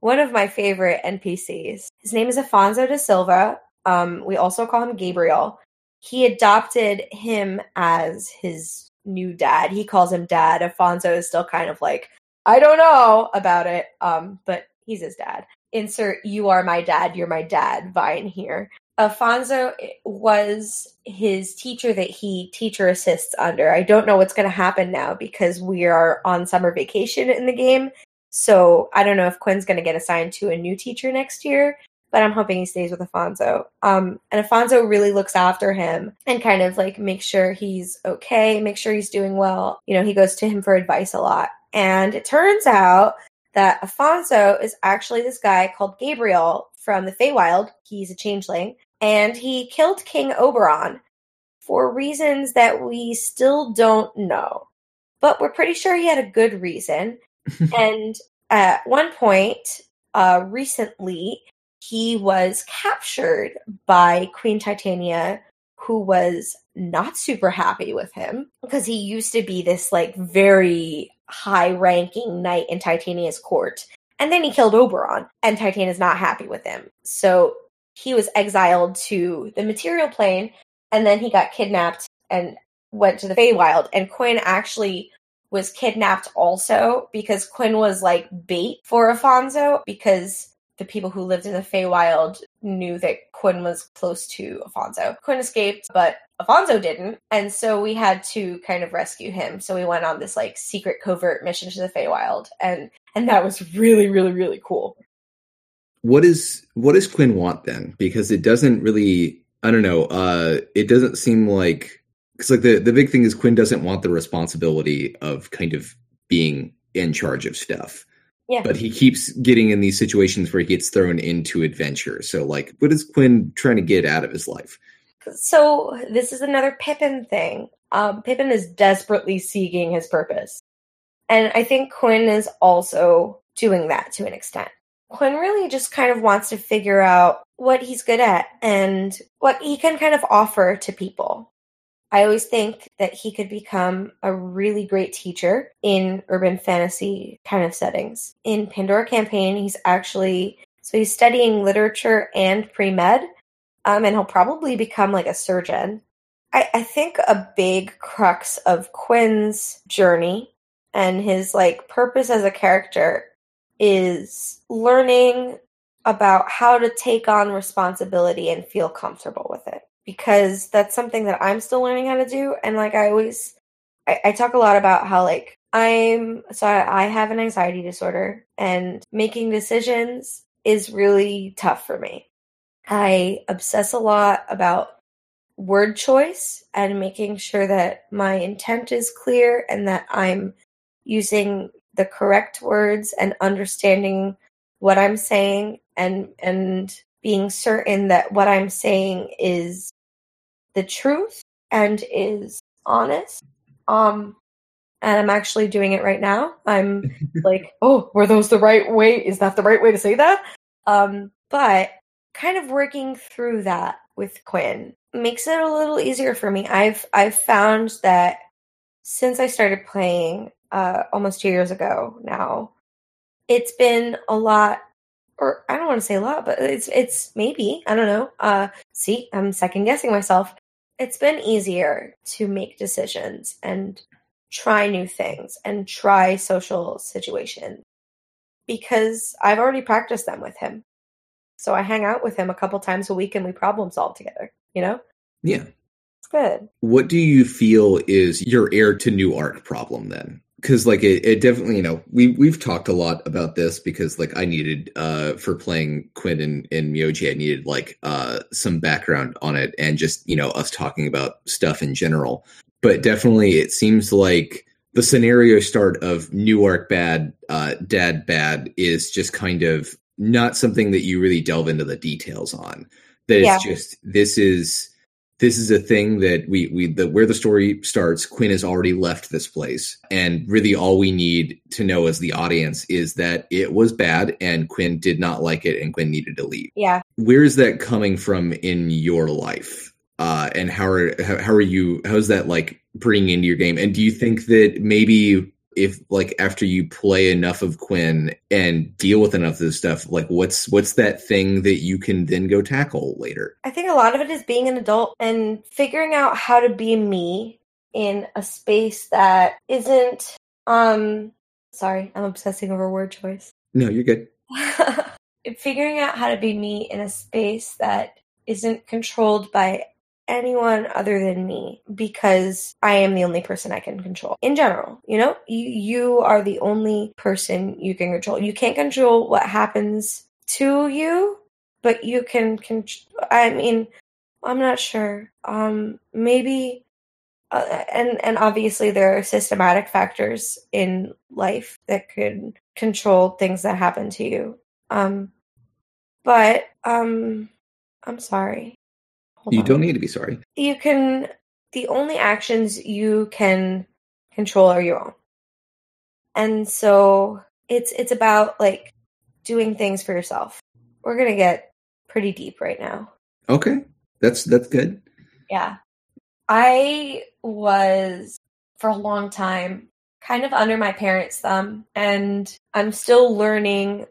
one of my favorite NPCs. His name is Afonso da Silva. Um, we also call him Gabriel he adopted him as his new dad. He calls him dad. Afonso is still kind of like, I don't know about it. Um, but he's his dad. Insert you are my dad, you're my dad vine here. Afonso was his teacher that he teacher assists under. I don't know what's going to happen now because we are on summer vacation in the game. So I don't know if Quinn's going to get assigned to a new teacher next year but I'm hoping he stays with Afonso. Um, and Afonso really looks after him and kind of like makes sure he's okay, make sure he's doing well. You know, he goes to him for advice a lot. And it turns out that Afonso is actually this guy called Gabriel from the Feywild. He's a changeling, and he killed King Oberon for reasons that we still don't know. But we're pretty sure he had a good reason. *laughs* and at one point, uh, recently, he was captured by Queen Titania, who was not super happy with him because he used to be this like very high ranking knight in Titania's court. And then he killed Oberon, and Titania is not happy with him. So he was exiled to the material plane, and then he got kidnapped and went to the Feywild. And Quinn actually was kidnapped also because Quinn was like bait for Afonso because the people who lived in the Feywild knew that Quinn was close to Afonso. Quinn escaped, but Afonso didn't, and so we had to kind of rescue him. So we went on this like secret covert mission to the Feywild, and and that was really really really cool. What is what does Quinn want then? Because it doesn't really I don't know. Uh it doesn't seem like because like the the big thing is Quinn doesn't want the responsibility of kind of being in charge of stuff. Yeah. But he keeps getting in these situations where he gets thrown into adventure. So like what is Quinn trying to get out of his life? So this is another Pippin thing. Um, Pippin is desperately seeking his purpose. And I think Quinn is also doing that to an extent. Quinn really just kind of wants to figure out what he's good at and what he can kind of offer to people. I always think that he could become a really great teacher in urban fantasy kind of settings. In Pandora Campaign, he's actually so he's studying literature and pre med, um, and he'll probably become like a surgeon. I, I think a big crux of Quinn's journey and his like purpose as a character is learning about how to take on responsibility and feel comfortable with it because that's something that I'm still learning how to do. And like I always, I, I talk a lot about how like I'm, so I, I have an anxiety disorder and making decisions is really tough for me. I obsess a lot about word choice and making sure that my intent is clear and that I'm using the correct words and understanding what I'm saying and and being certain that what I'm saying is the truth and is honest. Um and I'm actually doing it right now. I'm *laughs* like, oh, were those the right way? Is that the right way to say that? Um, but kind of working through that with Quinn makes it a little easier for me. I've I've found that since I started playing uh, almost two years ago now, it's been a lot or I don't want to say a lot, but it's it's maybe I don't know. Uh, see, I'm second guessing myself it's been easier to make decisions and try new things and try social situations because I've already practiced them with him. So I hang out with him a couple times a week and we problem solve together, you know? Yeah. It's good. What do you feel is your heir to new art problem then? Because like it, it definitely you know we we've talked a lot about this because like I needed uh for playing Quinn and, in Myoji I needed like uh some background on it and just you know us talking about stuff in general but definitely it seems like the scenario start of new arc bad uh dad bad is just kind of not something that you really delve into the details on that yeah. it's just this is this is a thing that we we the where the story starts quinn has already left this place. And really all we need to know as the audience is that it was bad and quinn did not like it and quinn needed to leave. Yeah. Where is that coming from in your life? Uh and how are how, how are you how's that like bringing into your game? And do you think that maybe if like after you play enough of Quinn and deal with enough of this stuff, like what's what's that thing that you can then go tackle later? I think a lot of it is being an adult and figuring out how to be me in a space that isn't um sorry, I'm obsessing over word choice. No, you're good. *laughs* figuring out how to be me in a space that isn't controlled by anyone other than me because I am the only person I can control. In general, you know, you, you are the only person you can control. You can't control what happens to you, but you can I mean, I'm not sure. Um maybe uh, and and obviously there are systematic factors in life that could control things that happen to you. Um but um I'm sorry. Hold you on. don't need to be sorry. You can. The only actions you can control are your own, and so it's it's about like doing things for yourself. We're gonna get pretty deep right now. Okay, that's that's good. Yeah, I was for a long time kind of under my parents' thumb, and I'm still learning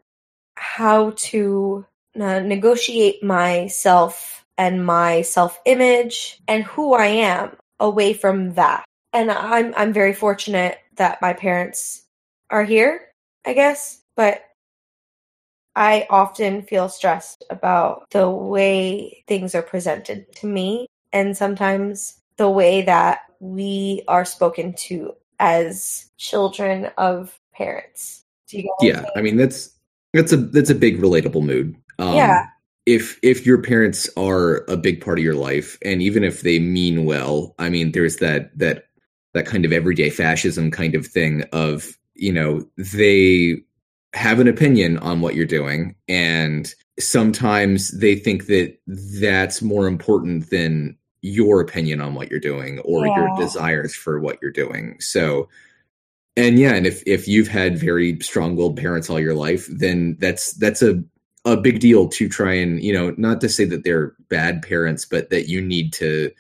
how to uh, negotiate myself and my self image and who I am away from that. And I'm I'm very fortunate that my parents are here, I guess, but I often feel stressed about the way things are presented to me and sometimes the way that we are spoken to as children of parents. Do you yeah, I mean that's that's a that's a big relatable mood. Um, yeah. If if your parents are a big part of your life, and even if they mean well, I mean, there's that that that kind of everyday fascism kind of thing of you know they have an opinion on what you're doing and sometimes they think that that's more important than your opinion on what you're doing or yeah. your desires for what you're doing so and yeah and if if you've had very strong-willed parents all your life then that's that's a a big deal to try and you know not to say that they're bad parents but that you need to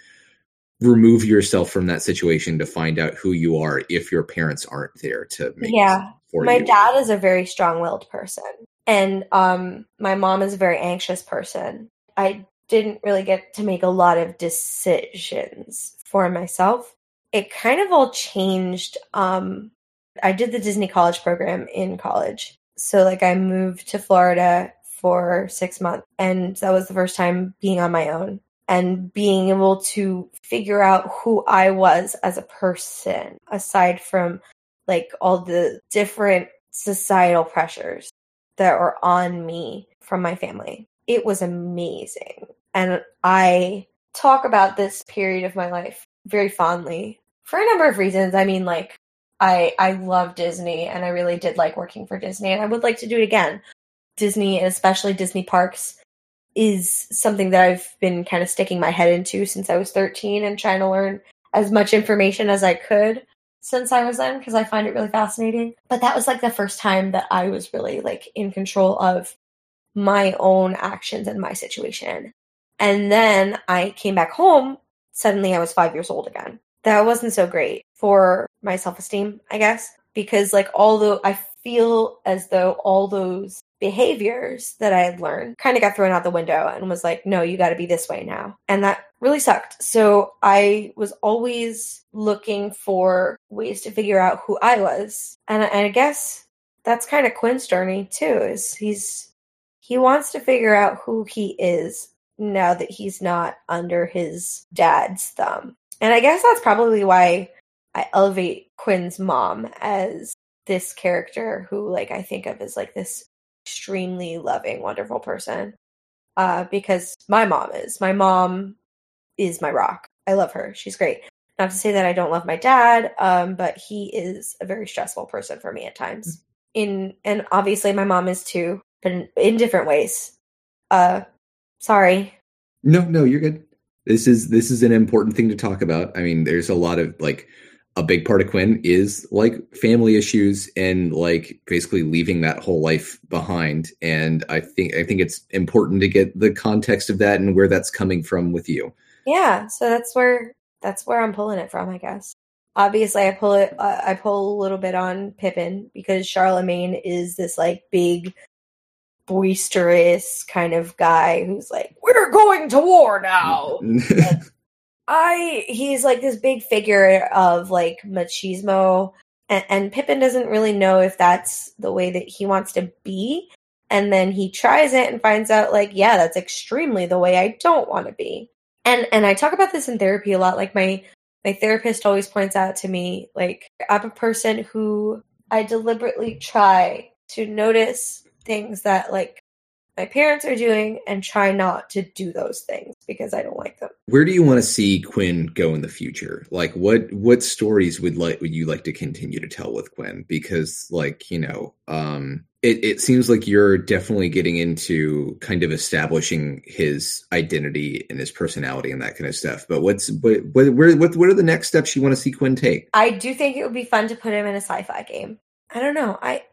remove yourself from that situation to find out who you are if your parents aren't there to make yeah. my you. dad is a very strong-willed person and um my mom is a very anxious person. I didn't really get to make a lot of decisions for myself. It kind of all changed um i did the disney college program in college. So like i moved to florida for six months and that was the first time being on my own and being able to figure out who I was as a person, aside from like all the different societal pressures that were on me from my family. It was amazing. And I talk about this period of my life very fondly for a number of reasons. I mean, like, I I love Disney and I really did like working for Disney and I would like to do it again. Disney, especially Disney parks, is something that I've been kind of sticking my head into since I was 13 and trying to learn as much information as I could since I was then because I find it really fascinating. But that was like the first time that I was really like in control of my own actions and my situation. And then I came back home. Suddenly I was five years old again. That wasn't so great for my self esteem, I guess, because like although I feel as though all those behaviors that I had learned kind of got thrown out the window and was like, no, you got to be this way now. And that really sucked. So I was always looking for ways to figure out who I was. And, and I guess that's kind of Quinn's journey too, is he's, he wants to figure out who he is now that he's not under his dad's thumb. And I guess that's probably why I elevate Quinn's mom as this character who like I think of as like this extremely loving, wonderful person. Uh, because my mom is. My mom is my rock. I love her. She's great. Not to say that I don't love my dad, um, but he is a very stressful person for me at times. Mm-hmm. In and obviously my mom is too, but in, in different ways. Uh, sorry. No, no, you're good. This is this is an important thing to talk about. I mean, there's a lot of like a big part of Quinn is like family issues and like basically leaving that whole life behind. And I think I think it's important to get the context of that and where that's coming from with you. Yeah, so that's where that's where I'm pulling it from, I guess. Obviously, I pull it. Uh, I pull a little bit on Pippin because Charlemagne is this like big, boisterous kind of guy who's like, "We're going to war now." *laughs* I he's like this big figure of like machismo and, and Pippin doesn't really know if that's the way that he wants to be. And then he tries it and finds out like, yeah, that's extremely the way I don't want to be. And and I talk about this in therapy a lot. Like my my therapist always points out to me, like I'm a person who I deliberately try to notice things that like my parents are doing and try not to do those things because I don't like them. Where do you want to see Quinn go in the future? Like what what stories would like would you like to continue to tell with Quinn? Because like, you know, um it, it seems like you're definitely getting into kind of establishing his identity and his personality and that kind of stuff. But what's what what where, what what are the next steps you want to see Quinn take? I do think it would be fun to put him in a sci-fi game. I don't know. I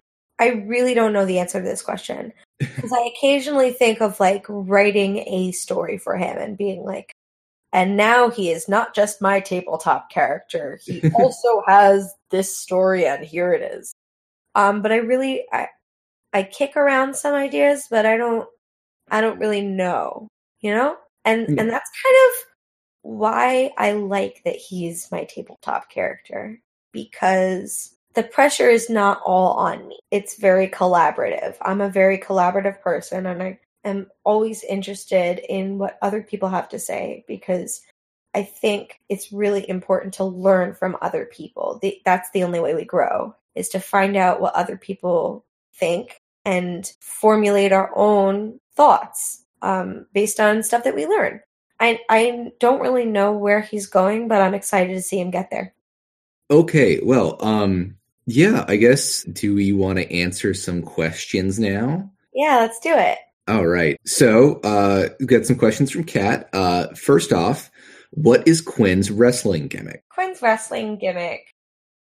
I really don't know the answer to this question *laughs* because I occasionally think of like writing a story for him and being like, and now he is not just my tabletop character. He *laughs* also has this story, and here it is. Um, but I really, I, I kick around some ideas, but I don't I don't really know, you know? And Yeah. and that's kind of why I like that he's my tabletop character because the pressure is not all on me. It's very collaborative. I'm a very collaborative person and I am always interested in what other people have to say because I think it's really important to learn from other people. The, that's the only way we grow is to find out what other people think and formulate our own thoughts um, based on stuff that we learn. I I don't really know where he's going, but I'm excited to see him get there. Okay, well, um, yeah, I guess do we want to answer some questions now? Yeah, let's do it. All right. So, uh, we got some questions from Kat. Uh, first off, what is Quinn's wrestling gimmick? Quinn's wrestling gimmick,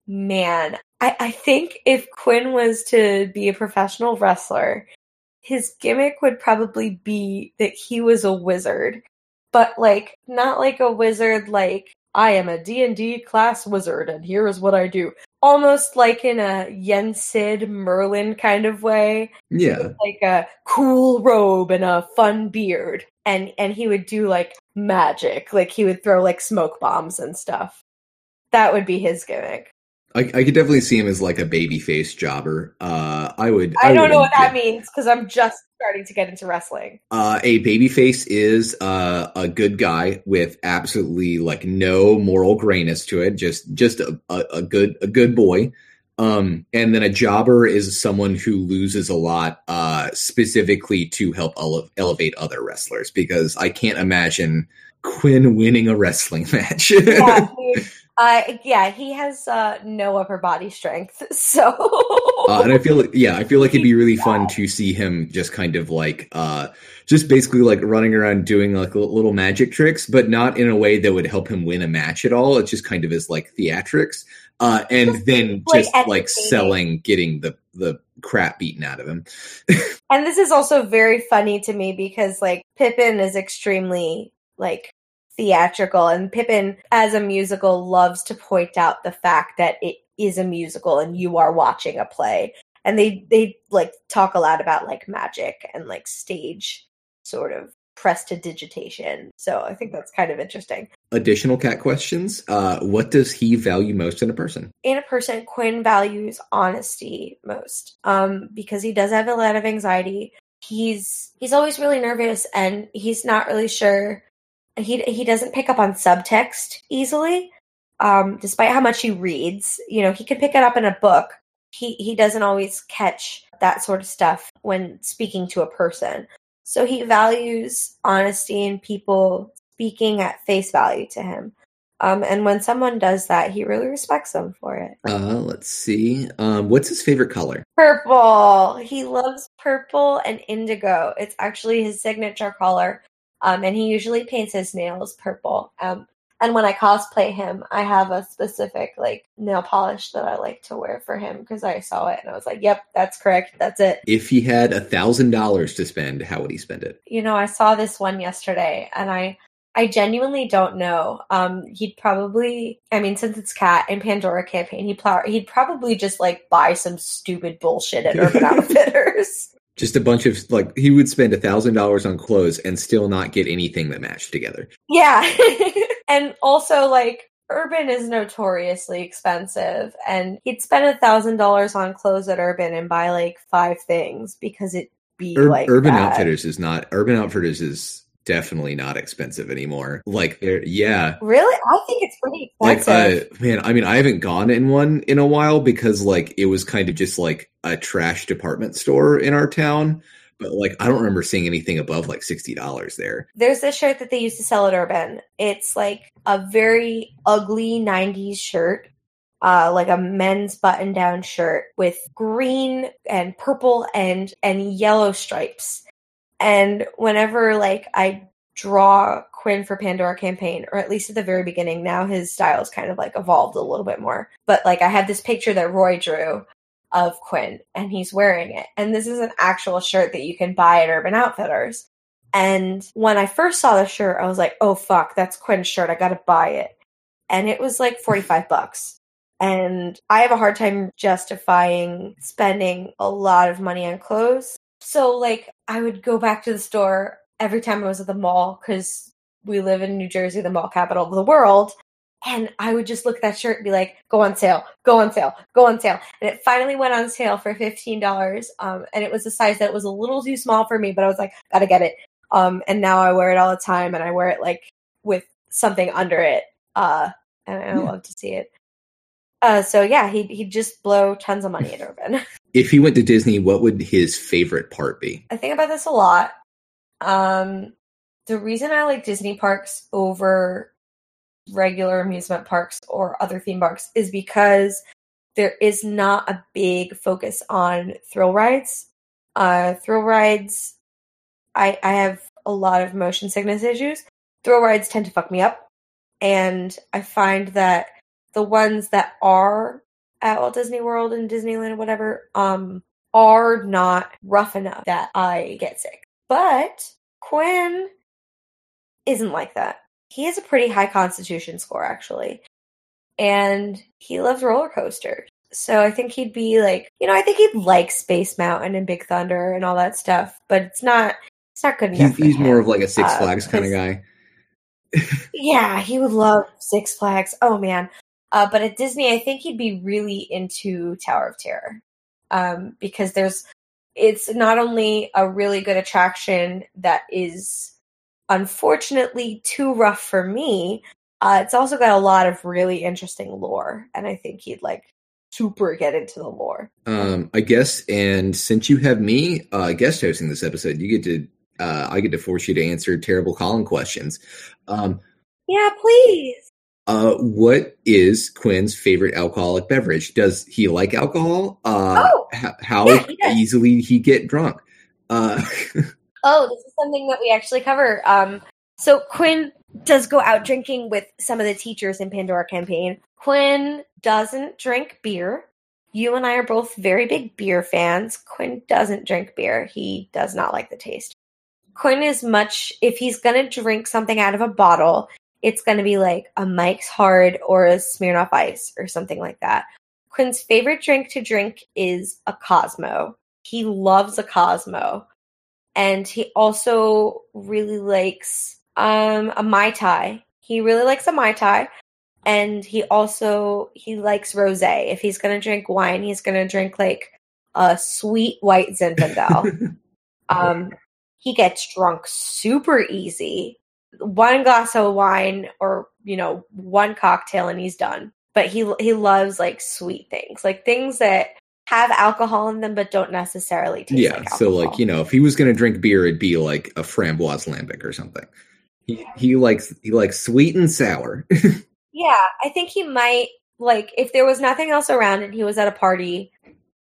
man, I, I think if Quinn was to be a professional wrestler, his gimmick would probably be that he was a wizard, but like not like a wizard like I am a D&D class wizard and here is what I do. Almost like in a Yen Sid Merlin kind of way. Yeah. like a cool robe and a fun beard and and he would do like magic like he would throw like smoke bombs and stuff that would be his gimmick I, I could definitely see him as like a baby face jobber. Uh, I would. i, don't know what that means because i'm just starting to get into wrestling Uh, a babyface is uh, a good guy with absolutely like no moral grayness to it. Just just a, a, a good a good boy. Um, and then a jobber is someone who loses a lot, uh, specifically to help ele- elevate other wrestlers. Because I can't imagine Quinn winning a wrestling *laughs* match. yeah, *laughs* uh, yeah he has uh, no upper body strength *laughs* so Uh, and I feel like, yeah, I feel like it'd be really fun to see him just kind of like, uh, just basically like running around doing like little magic tricks, but not in a way that would help him win a match at all. It's just kind of as like theatrics. Uh, and then like, just like selling, getting the, the crap beaten out of him. *laughs* And this is also very funny to me because like Pippin is extremely like theatrical and Pippin as a musical loves to point out the fact that it is a musical and you are watching a play. And they they like talk a lot about like magic and like stage sort of prestidigitation. So I think that's kind of interesting. Additional Kat questions. Uh, what does he value most in a person? in a person, Quinn values honesty most um, because he does have a lot of anxiety. He's he's always really nervous and he's not really sure. He he doesn't pick up on subtext easily, um, despite how much he reads. You know, he can pick it up in a book. He he doesn't always catch that sort of stuff when speaking to a person. So he values honesty and people speaking at face value to him. Um, and when someone does that, he really respects them for it. Uh, let's see. Um, what's his favorite color? Purple. He loves purple and indigo. It's actually his signature color. Um, and he usually paints his nails purple. Um, and when I cosplay him, I have a specific like nail polish that I like to wear for him because I saw it and I was like, "Yep, that's correct. That's it." If he had a thousand dollars to spend, how would he spend it? you know, I saw this one yesterday and I I genuinely don't know. Um he'd probably I mean since it's Kat and Pandora campaign, he'd plow, he'd probably just like buy some stupid bullshit at Urban *laughs* Outfitters. Just a bunch of like he would spend a thousand dollars on clothes and still not get anything that matched together. yeah. *laughs* and also like Urban is notoriously expensive and he'd spend a thousand dollars on clothes at Urban and buy like five things because it'd be Ur- like Urban that. Outfitters is not Urban Outfitters is definitely not expensive anymore. Like they're yeah. Really? I think it's pretty Like expensive. uh man, I mean I haven't gone in one in a while because like it was kind of just like a trash department store in our town. But like I don't remember seeing anything above like sixty dollars there. There's this shirt that they used to sell at Urban. It's like a very ugly 90s shirt, uh, like a men's button down shirt with green and purple and, and yellow stripes. And whenever like I draw Quinn for Pandora campaign, or at least at the very beginning, now his style's kind of like evolved a little bit more. But like I had this picture that Roy drew of Quinn and he's wearing it. And this is an actual shirt that you can buy at Urban Outfitters. And when I first saw the shirt, I was like, oh fuck, that's Quinn's shirt. I gotta buy it. And it was like 45 bucks. And I have a hard time justifying spending a lot of money on clothes. So, like, I would go back to the store every time I was at the mall because we live in New Jersey, the mall capital of the world. And I would just look at that shirt and be like, go on sale, go on sale, go on sale. And it finally went on sale for $15. Um, and it was a size that was a little too small for me, but I was like, gotta get it. Um, and now I wear it all the time and I wear it like with something under it. Uh, and I Yeah. love to see it. Uh, so yeah, he'd, he'd just blow tons of money at Urban. *laughs* If he went to Disney, what would his favorite part be? I think about this a lot. Um, the reason I like Disney parks over regular amusement parks or other theme parks is because there is not a big focus on thrill rides. Uh, thrill rides, I I have a lot of motion sickness issues. Thrill rides tend to fuck me up, and I find that the ones that are at Walt Disney World and Disneyland, or whatever, um, are not rough enough that I get sick. But Quinn isn't like that. He has a pretty high constitution score, actually. And he loves roller coasters. So I think he'd be like, you know, I think he'd like Space Mountain and Big Thunder and all that stuff, but it's not it's not good enough. He's, he's more of like a Six Uh, Flags kind of guy. *laughs* Yeah, he would love Six Flags. Oh man. Uh, but at Disney, I think he'd be really into Tower of Terror. Um, because there's it's not only a really good attraction that is unfortunately too rough for me, uh, it's also got a lot of really interesting lore, and I think he'd like super get into the lore. Um, I guess, and since you have me uh, guest hosting this episode, you get to uh, I get to force you to answer terrible Colin questions. Um, Yeah, please. Uh, what is Quinn's favorite alcoholic beverage? Does he like alcohol? Uh, Oh! h- how Yeah, he easily he get drunk? Uh, *laughs* Oh, this is something that we actually cover. Um, so Quinn does go out drinking with some of the teachers in Pandora campaign. Quinn doesn't drink beer. You and I are both very big beer fans. Quinn doesn't drink beer. He does not like the taste. Quinn is much if he's gonna drink something out of a bottle, it's gonna be like a Mike's Hard or a Smirnoff Ice or something like that. Quinn's favorite drink to drink is a Cosmo. He loves a Cosmo. And he also really likes um a mai tai. He really likes a mai tai. And he also he likes rosé. If he's gonna drink wine he's gonna drink like a sweet white zinfandel. *laughs* Um he gets drunk super easy one glass of wine or you know one cocktail and he's done but he he loves like sweet things like things that have alcohol in them but don't necessarily taste yeah, like so like you know, if he was gonna drink beer, it'd be like a framboise lambic or something. He he likes he likes sweet and sour. *laughs* Yeah, I think he might like if there was nothing else around and he was at a party,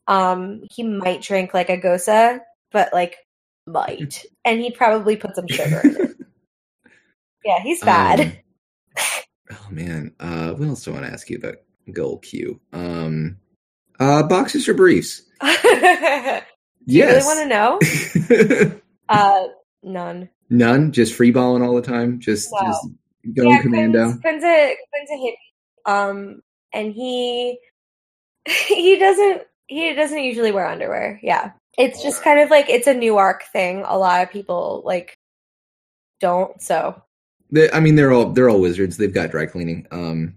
um, he might drink like a gose, but like might. *laughs* And he'd probably put some sugar in it. Yeah, he's bad. Um, *laughs* oh man, uh, what else do I want to ask you about goal Q? Um, uh, boxes or briefs? *laughs* Do you really want to know? *laughs* Uh none. None. Just free balling all the time. Just No. just going yeah, commando. Quinn's, Quinn's a Quinn's a hippie. Um and he he doesn't he doesn't usually wear underwear. Yeah. It's just kind of like it's a new arc thing. A lot of people like don't. So They, I mean, they're all they're all wizards. They've got dry cleaning. Um,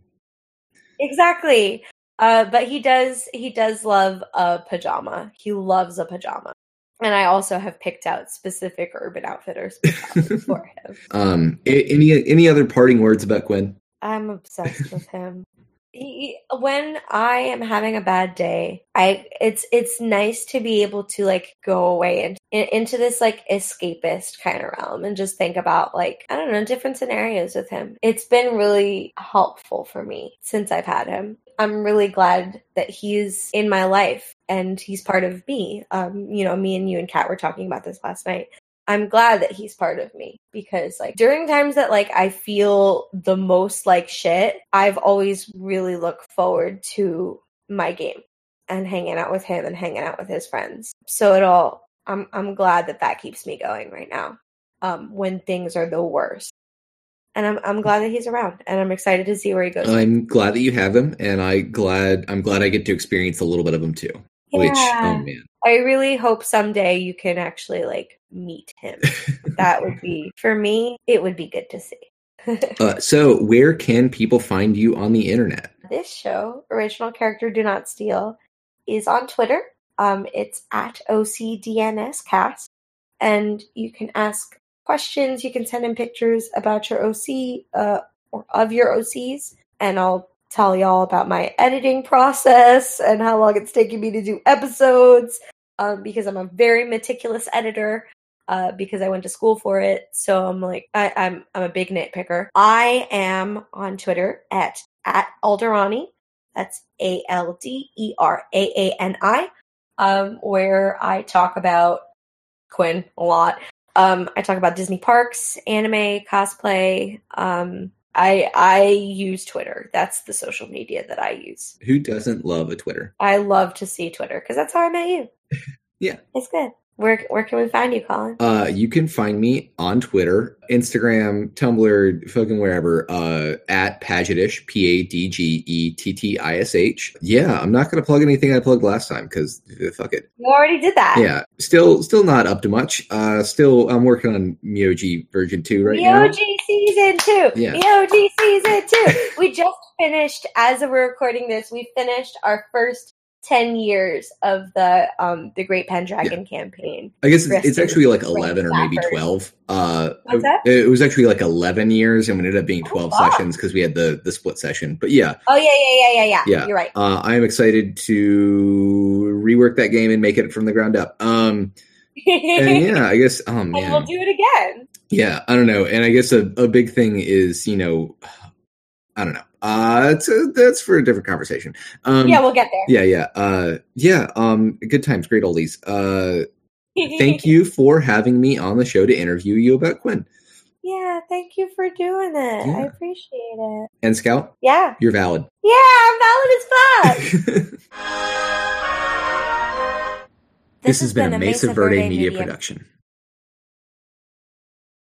exactly. Uh but he does he does love a pajama. He loves a pajama. And I also have picked out specific urban outfitters for him. *laughs* um, any any other parting words about Quinn? I'm obsessed with him. He, when I am having a bad day, I it's it's nice to be able to like go away and in, into this like escapist kind of realm and just think about like I don't know different scenarios with him. It's been really helpful for me since I've had him. I'm really glad that he's in my life and he's part of me. Um, you know, me and you and Kat were talking about this last night. I'm glad that he's part of me because like during times that like I feel the most like shit, I've always really looked forward to my game and hanging out with him and hanging out with his friends. So it all I'm I'm glad that that keeps me going right now. Um when things are the worst. and I'm I'm glad that he's around, and I'm excited to see where he goes. I'm glad that you have him, and I glad I'm glad I get to experience a little bit of him too. Which Yeah. oh man, I really hope someday you can actually like meet him. that would be *laughs* for me. It would be good to see. uh, so where can people find you on the internet? this show, original character Do Not Steal, is on Twitter. Um, it's at OCDNScast. And you can ask questions, you can send in pictures about your OC uh, or of your OCs, and I'll tell y'all about my editing process and how long it's taking me to do episodes um, because I'm a very meticulous editor. Uh, because I went to school for it, so I'm like I, I'm I'm a big nitpicker. I am on Twitter at at Alderaani. That's A L D E R A A N I, um, where I talk about Quinn a lot. Um, I talk about Disney parks, anime, cosplay. Um, I I use Twitter. That's the social media that I use. Who doesn't love a Twitter? I love to see Twitter because that's how I met you. *laughs* Yeah. it's good. Where where can we find you, Colin? Uh, you can find me on Twitter, Instagram, Tumblr, fucking wherever, uh, at Padgettish, P A D G E T T I S H. Yeah, I'm not going to plug anything I plugged last time because fuck it. You already did that. Yeah, still, still not up to much. Uh, still, I'm working on Myoji version two right now. EOG season two. Yeah. EOG season two. we just finished, as we're recording this, we finished our first ten years of the um the Great Pendragon campaign. I guess it's, it's actually like 11 or maybe 12. Uh, What's that? It, it was actually like 11 years and we ended up being 12 wow. sessions because we had the, the split session. But yeah, Oh yeah, yeah, yeah, yeah, yeah. Yeah. You're right. uh, I am excited to rework that game and make it from the ground up. Um, and *laughs* yeah, I guess, oh and we'll do it again. Yeah, I don't know. And I guess a, a big thing is, you know, I don't know. Uh, a, that's for a different conversation. Um, yeah, we'll get there. yeah, yeah, uh, yeah. Um, good times, great oldies. Uh, thank *laughs* you for having me on the show to interview you about Quinn yeah, thank you for doing it. I appreciate it. and Scout. Yeah. You're valid. Yeah, I'm valid as fuck. *laughs* this has been a Mesa Verde Media production.